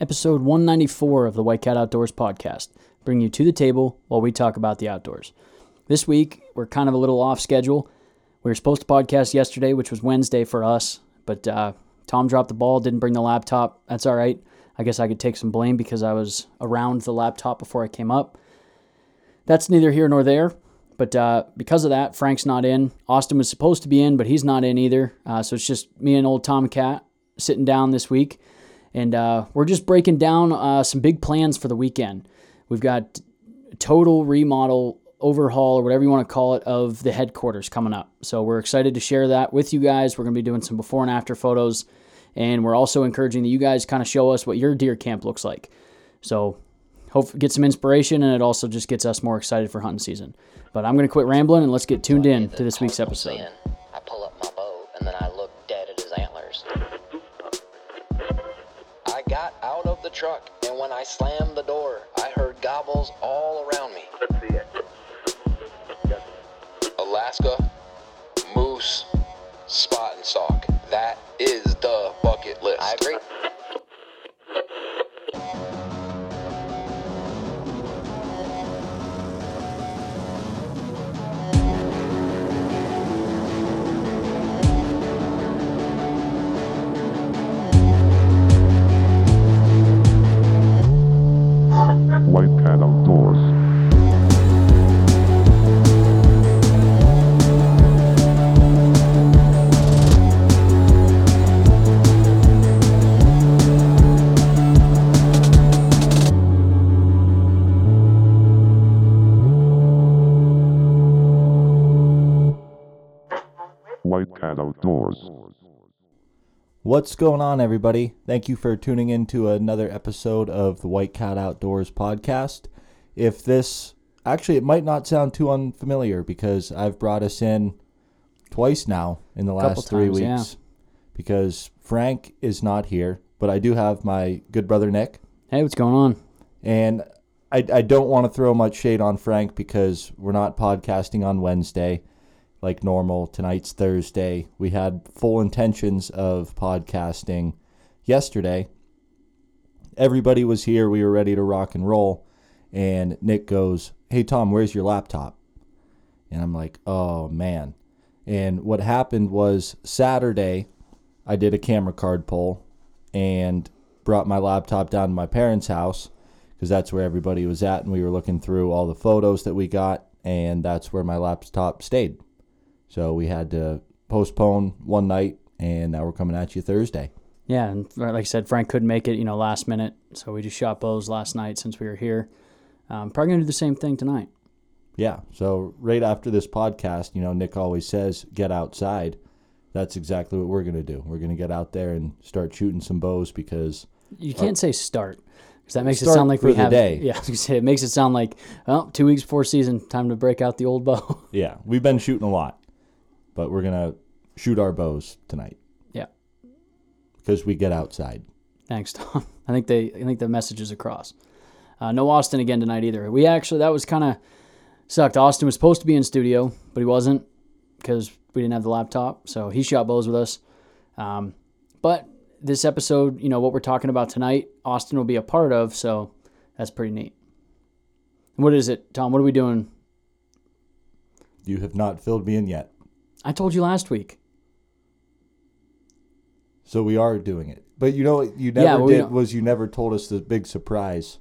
episode 194 of the White Cat Outdoors podcast, bringing you to the table while we talk about the outdoors. This week, we're kind of a little off schedule. We were supposed to podcast yesterday, which was Wednesday for us, but uh, Tom dropped the ball, didn't bring the laptop. That's all right. I guess I could take some blame because I was around the laptop before I came up. That's neither here nor there. But uh, because of that, Frank's not in. Austin was supposed to be in, but he's not in either. Uh, so it's just me and old Tom Cat sitting down this week. And uh, we're just breaking down uh, some big plans for the weekend. We've got total remodel, overhaul, or whatever you want to call it, of the headquarters coming up. So we're excited to share that with you guys. We're going to be doing some before and after photos. And we're also encouraging that you guys kind of show us what your deer camp looks like. So hope get some inspiration, and it also just gets us more excited for hunting season. But I'm going to quit rambling and let's get tuned in to this week's episode. I pull up my bow and then I look dead at his antlers. I got out of the truck and when I slammed the door, I heard gobbles all around me. Let's see it. Alaska, moose, spot and stalk. That is the bucket list. I agree. What's going on, everybody? Thank you for tuning in to another episode of the White Cat Outdoors podcast. If this actually, it might not sound too unfamiliar because I've brought us in twice now in the last three times, weeks yeah. because Frank is not here, but I do have my good brother Nick, Hey, what's going on? and I, I don't want to throw much shade on Frank because we're not podcasting on Wednesday like normal. Tonight's Thursday. We had full intentions of podcasting yesterday. Everybody was here. We were ready to rock and roll. And Nick goes, Hey, Tom, where's your laptop? And I'm like, Oh, man. And what happened was Saturday, I did a camera card pull and brought my laptop down to my parents' house because that's where everybody was at. And we were looking through all the photos that we got. And that's where my laptop stayed. So we had to postpone one night, and now we're coming at you Thursday. Yeah, and like I said, Frank couldn't make it, you know, last minute, so we just shot bows last night since we were here. Um, probably gonna do the same thing tonight. Yeah. So right after this podcast, you know, Nick always says, get outside. That's exactly what we're going to do. We're going to get out there and start shooting some bows because, You can't say start because that makes it sound like we have. day. Yeah, I was gonna say it makes it sound like well, two weeks before season, time to break out the old bow. yeah, we've been shooting a lot, but we're going to shoot our bows tonight yeah, because we get outside. thanks, Tom. I think they, I think the message is across. Uh, no Austin again tonight either. We actually that was kind of sucked. Austin was supposed to be in studio, but he wasn't because we didn't have the laptop. So he shot bows with us. Um, but this episode, you know, what we're talking about tonight, Austin will be a part of. So that's pretty neat. What is it, Tom? What are we doing? You have not filled me in yet. I told you last week. So we are doing it. But you know what you never Yeah, well, we did don't- was you never told us the big surprise.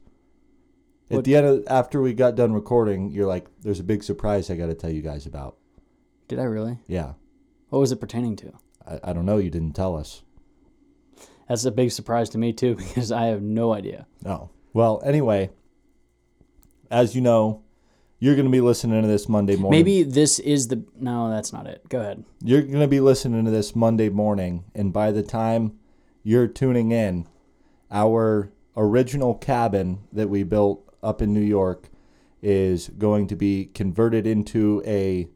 At What- the end of after we got done recording, you're like, "There's a big surprise I got to tell you guys about." Did I really? Yeah, What was it pertaining to? I, I don't know. You didn't tell us. That's a big surprise to me too because I have no idea. Oh well. Anyway, as you know, you're going to be listening to this Monday morning. Maybe this is the no, that's not it. Go ahead. you're going to be listening to this Monday morning, and by the time you're tuning in, our original cabin that we built up in New York is going to be converted into a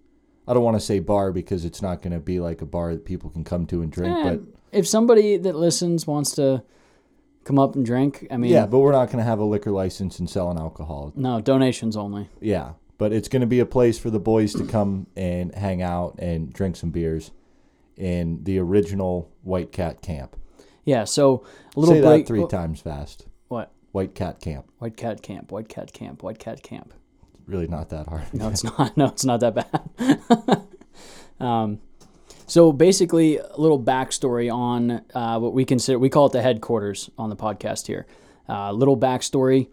I don't want to say bar because it's not going to be like a bar that people can come to and drink, Eh, but if somebody that listens wants to come up and drink, I mean, yeah, but we're not going to have a liquor license and selling alcohol. no donations only. Yeah, but it's going to be a place for the boys to come and hang out and drink some beers in the original White Cat camp. Yeah, so a little Say break. that three times fast. What? White Cat Camp. White Cat Camp. White Cat Camp. White Cat Camp. Really not that hard. No, it's not. No, it's not that bad. um, so basically, a little backstory on uh, what we consider we call it the headquarters on the podcast here. A uh, little backstory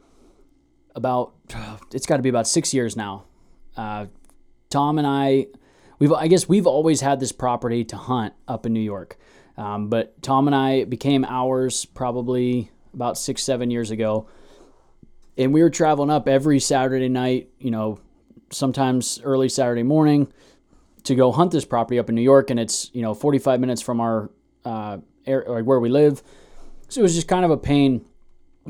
about it's got to be about six years now. Uh, Tom and I, we've I guess we've always had this property to hunt up in New York, um, but Tom and I became ours probably about six seven years ago and we were traveling up every Saturday night, you know, sometimes early Saturday morning to go hunt this property up in New York. And it's, you know, 45 minutes from our, uh, air, where we live. So it was just kind of a pain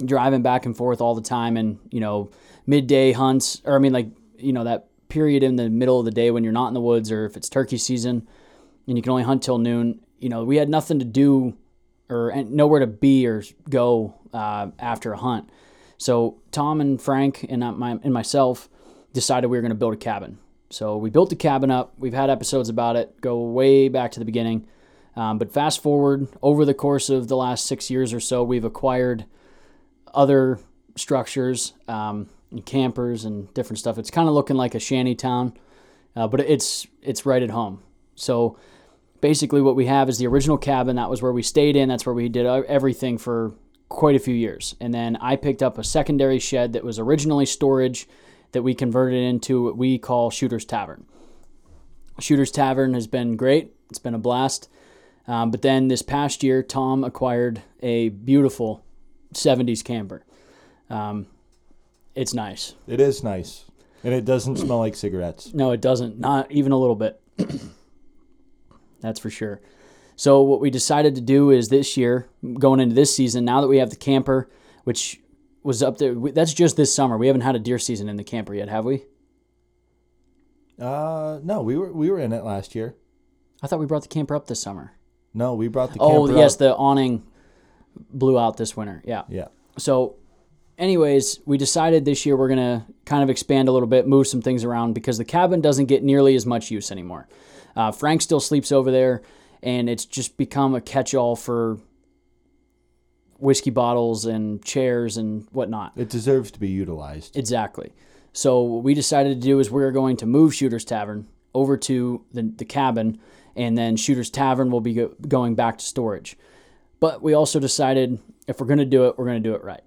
driving back and forth all the time. And, you know, midday hunts, or I mean, like, you know, that period in the middle of the day when you're not in the woods or if it's turkey season and you can only hunt till noon, you know, we had nothing to do or nowhere to be or go uh, after a hunt. So Tom and Frank and my and myself decided we were going to build a cabin. So we built the cabin up. We've had episodes about it, go way back to the beginning. Um, but fast forward over the course of the last six years or so, we've acquired other structures, um, and campers, and different stuff. It's kind of looking like a shanty town, uh, but it's it's right at home. So basically, what we have is the original cabin. That was where we stayed in. That's where we did everything for quite a few years. And then I picked up a secondary shed that was originally storage that we converted into what we call Shooter's Tavern. Shooter's Tavern has been great, it's been a blast. Um, but then this past year, Tom acquired a beautiful 70s camper. Um, it's nice. It is nice. And it doesn't smell like cigarettes. No, it doesn't. Not even a little bit. That's for sure. So what we decided to do is this year, going into this season, now that we have the camper, which was up there, that's just this summer. We haven't had a deer season in the camper yet, have we? Uh, no, we were we were in it last year. I thought we brought the camper up this summer. No, we brought the Oh, camper yes, up. the awning blew out this winter. Yeah. Yeah. So, anyways, we decided this year we're going to kind of expand a little bit, move some things around because the cabin doesn't get nearly as much use anymore. Uh, Frank still sleeps over there, and it's just become a catch all for whiskey bottles and chairs and whatnot. It deserves to be utilized. Exactly. So what we decided to do is we're going to move Shooter's Tavern over to the, the cabin, and then Shooter's Tavern will be go, going back to storage. But we also decided if we're going to do it, we're going to do it right.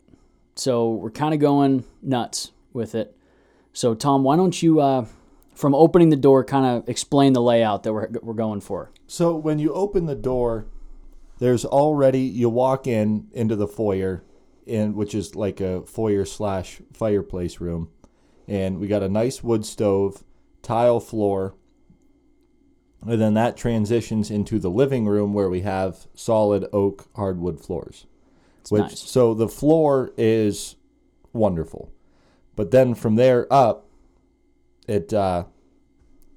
So we're kind of going nuts with it. So Tom, why don't you, uh, from opening the door, kind of explain the layout that we're, we're going for? So when you open the door, there's already you walk in into the foyer, in which is like a foyer slash fireplace room, and we got a nice wood stove, tile floor, and then that transitions into the living room where we have solid oak hardwood floors. which nice. so the floor is wonderful, but then from there up, it uh,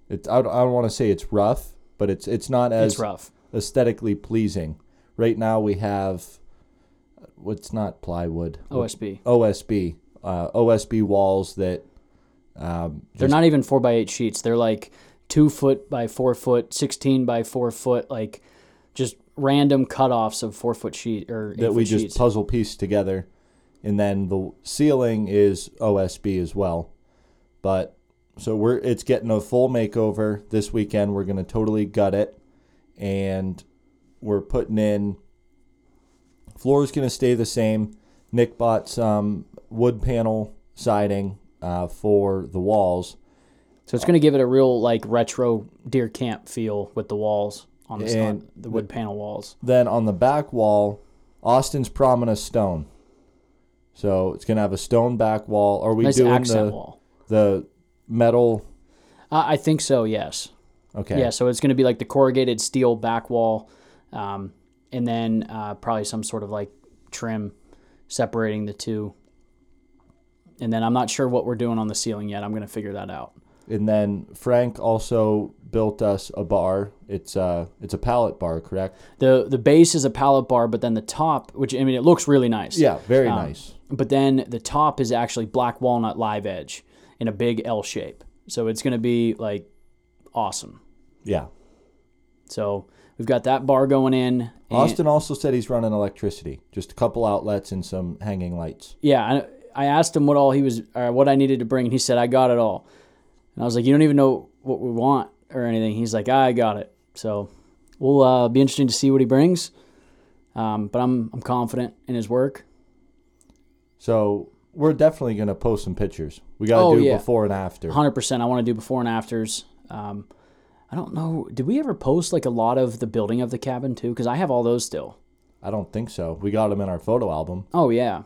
it I don't, I don't want to say it's rough, but it's it's not as It's rough. aesthetically pleasing. Right now we have what's not plywood OSB. OSB uh, OSB walls that um, They're not even four by eight sheets. They're like two foot by four foot, sixteen by four foot, like just random cutoffs of four foot sheet or that we just sheets. puzzle piece together, and then the ceiling is OSB as well. But so we're it's getting a full makeover this weekend. We're gonna totally gut it, and we're putting in. Floor is gonna stay the same. Nick bought some wood panel siding uh, for the walls. so it's going to give it a real like retro deer camp feel with the walls on the, on the wood panel walls. Then on the back wall, Austin's prominent stone. So it's gonna have a stone back wall. Are we Nice doing the wall. the metal? Uh, I think so. Yes. Okay. Yeah. So it's going to be like the corrugated steel back wall, um, and then uh, probably some sort of like trim separating the two. And then I'm not sure what we're doing on the ceiling yet. I'm going to figure that out. And then Frank also built us a bar. It's uh it's a pallet bar, correct? the The base is a pallet bar, but then the top, which I mean, it looks really nice. Yeah, very Um, nice. But then the top is actually black walnut live edge in a big L shape. So it's going to be like awesome. Yeah. So we've got that bar going in. Austin also said he's running electricity, just a couple outlets and some hanging lights. yeah, I, I asked him what all he was, or what I needed to bring, and he said I got it all. And I was like, you don't even know what we want or anything. He's like, I got it. So we'll uh, be interesting to see what he brings. Um, but I'm I'm confident in his work. So we're definitely going to post some pictures. We got to Oh, do yeah. before and after. Hundred percent. I want to do before and afters. Um, I don't know. Did we ever post like a lot of the building of the cabin too? Because I have all those still. I don't think so. We got them in our photo album. Oh yeah.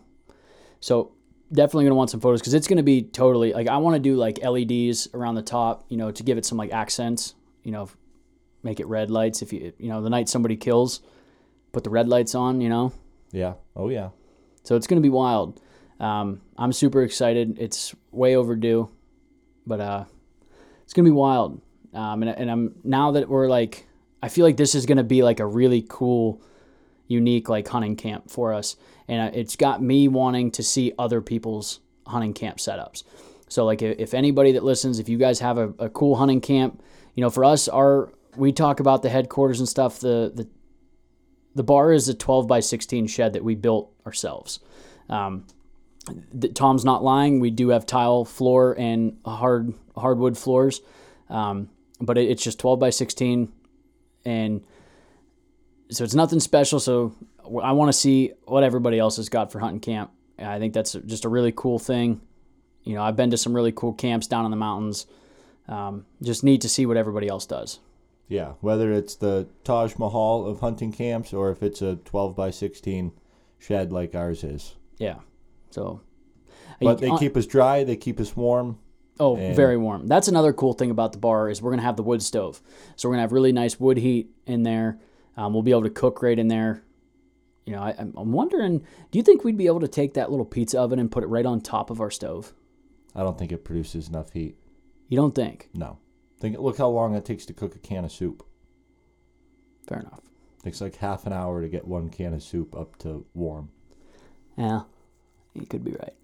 So definitely gonna want some photos because it's gonna be totally like I want to do like LEDs around the top, you know, to give it some like accents. You know, make it red lights. If you you know the night somebody kills, put the red lights on. You know, Yeah. Oh yeah. so it's gonna be wild. Um, I'm super excited. It's way overdue, but uh, it's gonna be wild. Um, and, and I'm now that we're like, I feel like this is gonna be like a really cool, unique like hunting camp for us, and uh, it's got me wanting to see other people's hunting camp setups. So like, if anybody that listens, if you guys have a, a cool hunting camp, you know, for us, our we talk about the headquarters and stuff. The the the bar is a 12 by 16 shed that we built ourselves. Um, Tom's not lying. We do have tile floor and hard hardwood floors, um, but it, it's just 12 by 16, and so it's nothing special. So I want to see what everybody else has got for hunting camp. And I think that's just a really cool thing. You know, I've been to some really cool camps down in the mountains. Um, just need to see what everybody else does. Yeah. Whether it's the Taj Mahal of hunting camps or if it's a 12 by 16 shed like ours is. Yeah. So, But they on- keep us dry. They keep us warm. Oh, And- very warm. That's another cool thing about the bar is we're gonna have the wood stove. So we're gonna have really nice wood heat in there. Um, we'll be able to cook right in there. You know, I, I'm I'm wondering, do you think we'd be able to take that little pizza oven and put it right on top of our stove? I don't think it produces enough heat. You don't think? No. Think look how long it takes to cook a can of soup. Fair enough. takes like half an hour to get one can of soup up to warm. Yeah, you could be right.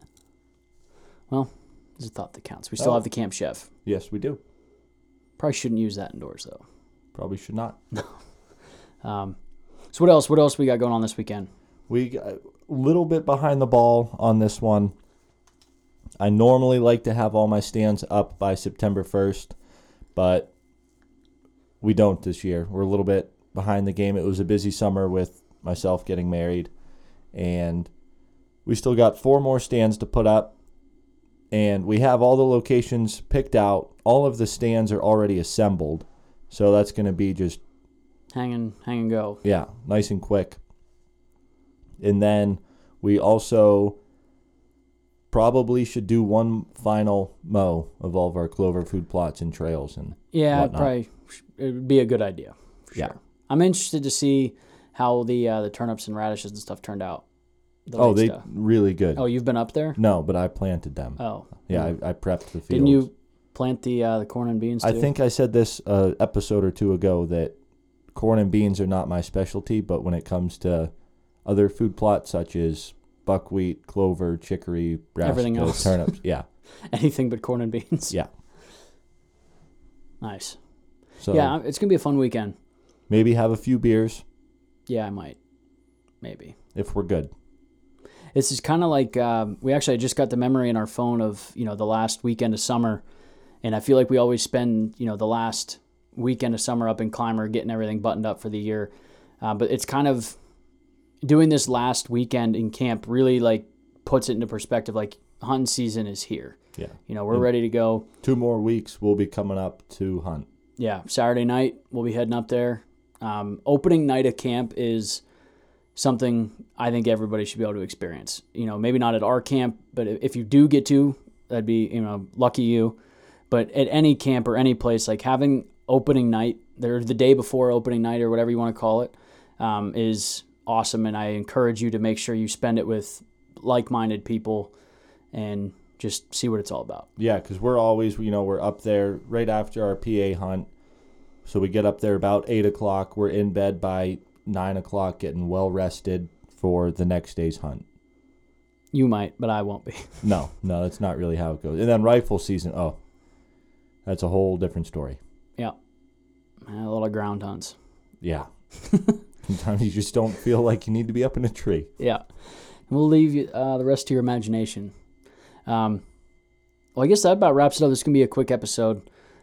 Well, there's a thought that counts. We still Oh. have the camp chef. Yes, we do. Probably shouldn't use that indoors though. Probably should not. Um, so what else? What else we got going on this weekend? We got a little bit behind the ball on this one. I normally like to have all my stands up by September 1st, but we don't this year. We're a little bit behind the game. It was a busy summer with myself getting married, and we still got four more stands to put up. And we have all the locations picked out. All of the stands are already assembled. So that's going to be just Hang and hang and go. yeah, nice and quick. And then we also probably should do one final mow of all of our clover food plots and trails and Yeah, whatnot. probably it would be a good idea. For Yeah. sure. I'm interested to see how the uh, the turnips and radishes and stuff turned out. The oh, they stuff. really good. Oh, you've been up there? No, but I planted them. Oh, yeah, I, I prepped the fields. Didn't you plant the uh, the corn and beans? Too? I think I said this uh, episode or two ago that corn and beans are not my specialty, but when it comes to other food plots such as buckwheat, clover, chicory, Everything brassicas, else. turnips, yeah, anything but corn and beans. yeah. Nice. So yeah, it's gonna be a fun weekend. maybe have a few beers Yeah, I might. Maybe. if we're good. This is kind of like um, we actually just got the memory in our phone of you know the last weekend of summer, and I feel like we always spend you know the last weekend of summer up in Climber getting everything buttoned up for the year, uh, but it's kind of doing this last weekend in camp really like puts it into perspective. Like hunting season is here. Yeah. You know we're ready to go. Two more weeks we'll be coming up to hunt. Yeah, Saturday night we'll be heading up there. Um, opening night of camp is something I think everybody should be able to experience. You know, maybe not at our camp, but if you do get to, that'd be you know lucky you. But at any camp or any place, like having opening night, there the day before opening night or whatever you want to call it, um, is awesome. And I encourage you to make sure you spend it with like-minded people and just see what it's all about. Yeah, because we're always, you know, we're up there right after our PA hunt. So we get up there about 8 o'clock. We're in bed by 9 o'clock, getting well rested for the next day's hunt. You might, but I won't be. No, no, that's not really how it goes. And then rifle season, oh, that's a whole different story. yeah, a lot of ground hunts. Yeah, Sometimes you just don't feel like you need to be up in a tree. Yeah. And we'll leave you, uh, the rest to your imagination. Um, well, I guess that about wraps it up. This is going to be a quick episode.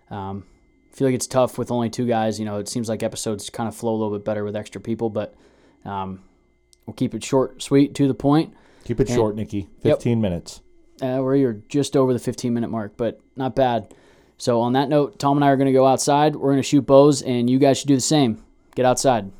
Um, feel like it's tough with only two guys. You know, it seems like episodes kind of flow a little bit better with extra people, but um, we'll keep it short, sweet, to the point. Keep it short, Nikki. 15 minutes. Uh, we're just over the 15 minute mark, but not bad. So, on that note, Tom and I are going to go outside. We're going to shoot bows, and you guys should do the same. Get outside.